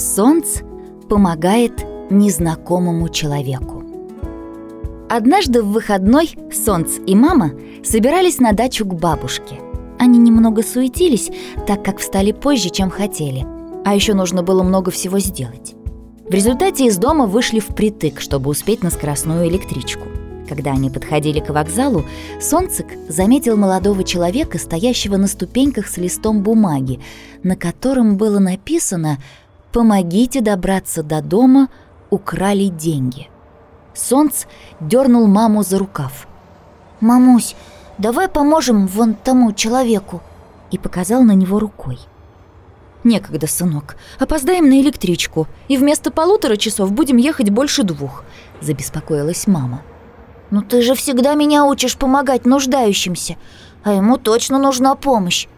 Солнце помогает незнакомому человеку. Однажды в выходной Солнце и мама собирались на дачу к бабушке. Они немного суетились, так как встали позже, чем хотели. А еще нужно было много всего сделать. В результате из дома вышли впритык, чтобы успеть на скоростную электричку. Когда они подходили к вокзалу, Солнцек заметил молодого человека, стоящего на ступеньках с листом бумаги, на котором было написано «Помогите добраться до дома, украли деньги». Солнц дернул маму за рукав. «Мамусь, давай поможем вон тому человеку!» и показал на него рукой. «Некогда, сынок. Опоздаем на электричку, и вместо полутора часов будем ехать больше двух», – забеспокоилась мама. «Но ты же всегда меня учишь помогать нуждающимся, а ему точно нужна помощь.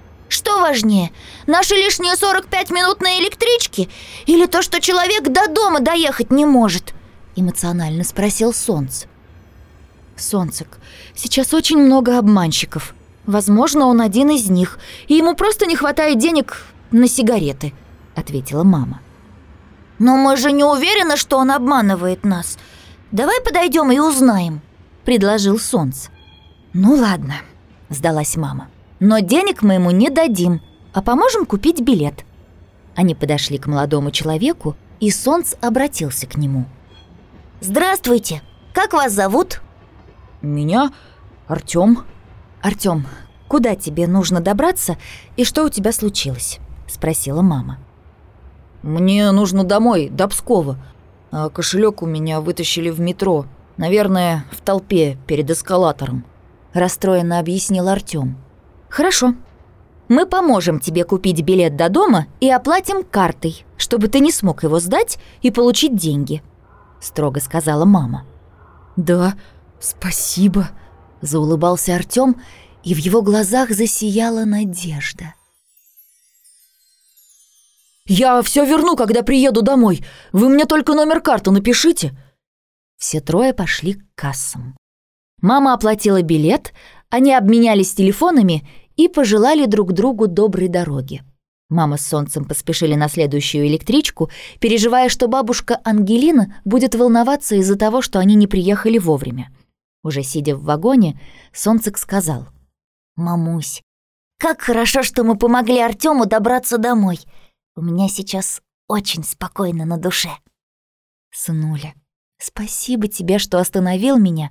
Что важнее, наши лишние 45 минут на электричке или то, что человек до дома доехать не может?» – эмоционально спросил Солнце. «Солнцек, сейчас очень много обманщиков. Возможно, он один из них, и ему просто не хватает денег на сигареты», – ответила мама. «Но мы же не уверены, что он обманывает нас. Давай подойдем и узнаем», – предложил Солнце. «Ну ладно», – сдалась мама. «Но денег мы ему не дадим, а поможем купить билет». Они подошли к молодому человеку, и Солнце обратился к нему. «Здравствуйте! Как вас зовут?» «Меня Артём». «Артём, куда тебе нужно добраться и что у тебя случилось?» – спросила мама. «Мне нужно домой, до Пскова. А кошелек у меня вытащили в метро. Наверное, в толпе перед эскалатором», – расстроенно объяснил Артём. «Хорошо. Мы поможем тебе купить билет до дома и оплатим картой, чтобы ты не смог его сдать и получить деньги», – строго сказала мама. «Да, спасибо», – заулыбался Артём, и в его глазах засияла надежда. «Я все верну, когда приеду домой. Вы мне только номер карты напишите». Все трое пошли к кассам. Мама оплатила билет, они обменялись телефонами и пожелали друг другу доброй дороги. Мама с Солнцем поспешили на следующую электричку, переживая, что бабушка Ангелина будет волноваться из-за того, что они не приехали вовремя. Уже сидя в вагоне, Солнцек сказал. «Мамусь, как хорошо, что мы помогли Артему добраться домой. У меня сейчас очень спокойно на душе. Сынуля, спасибо тебе, что остановил меня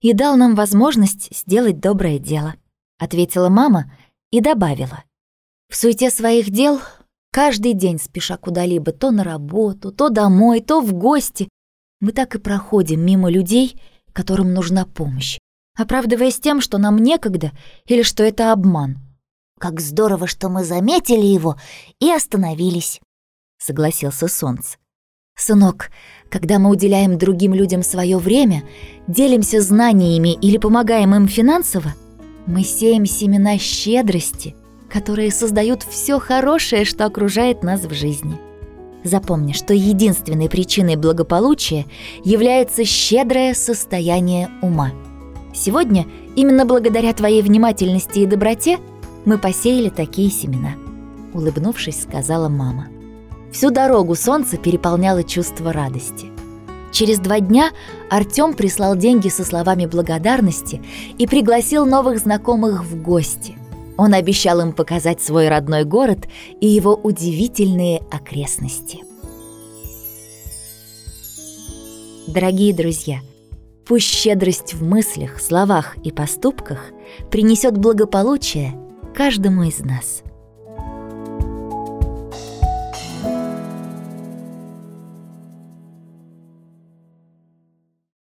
и дал нам возможность сделать доброе дело, ответила мама и добавила. В суете своих дел, каждый день спеша куда-либо, то на работу, то домой, то в гости, мы так и проходим мимо людей, которым нужна помощь, оправдываясь тем, что нам некогда или что это обман. Как здорово, что мы заметили его и остановились», — согласился Солнце. «Сынок, когда мы уделяем другим людям свое время, делимся знаниями или помогаем им финансово, мы сеем семена щедрости, которые создают все хорошее, что окружает нас в жизни. Запомни, что единственной причиной благополучия является щедрое состояние ума. Сегодня, именно благодаря твоей внимательности и доброте, мы посеяли такие семена», — улыбнувшись, сказала мама. Всю дорогу солнце переполняло чувство радости. Через два дня Артём прислал деньги со словами благодарности и пригласил новых знакомых в гости. Он обещал им показать свой родной город и его удивительные окрестности. Дорогие друзья, пусть щедрость в мыслях, словах и поступках принесет благополучие каждому из нас –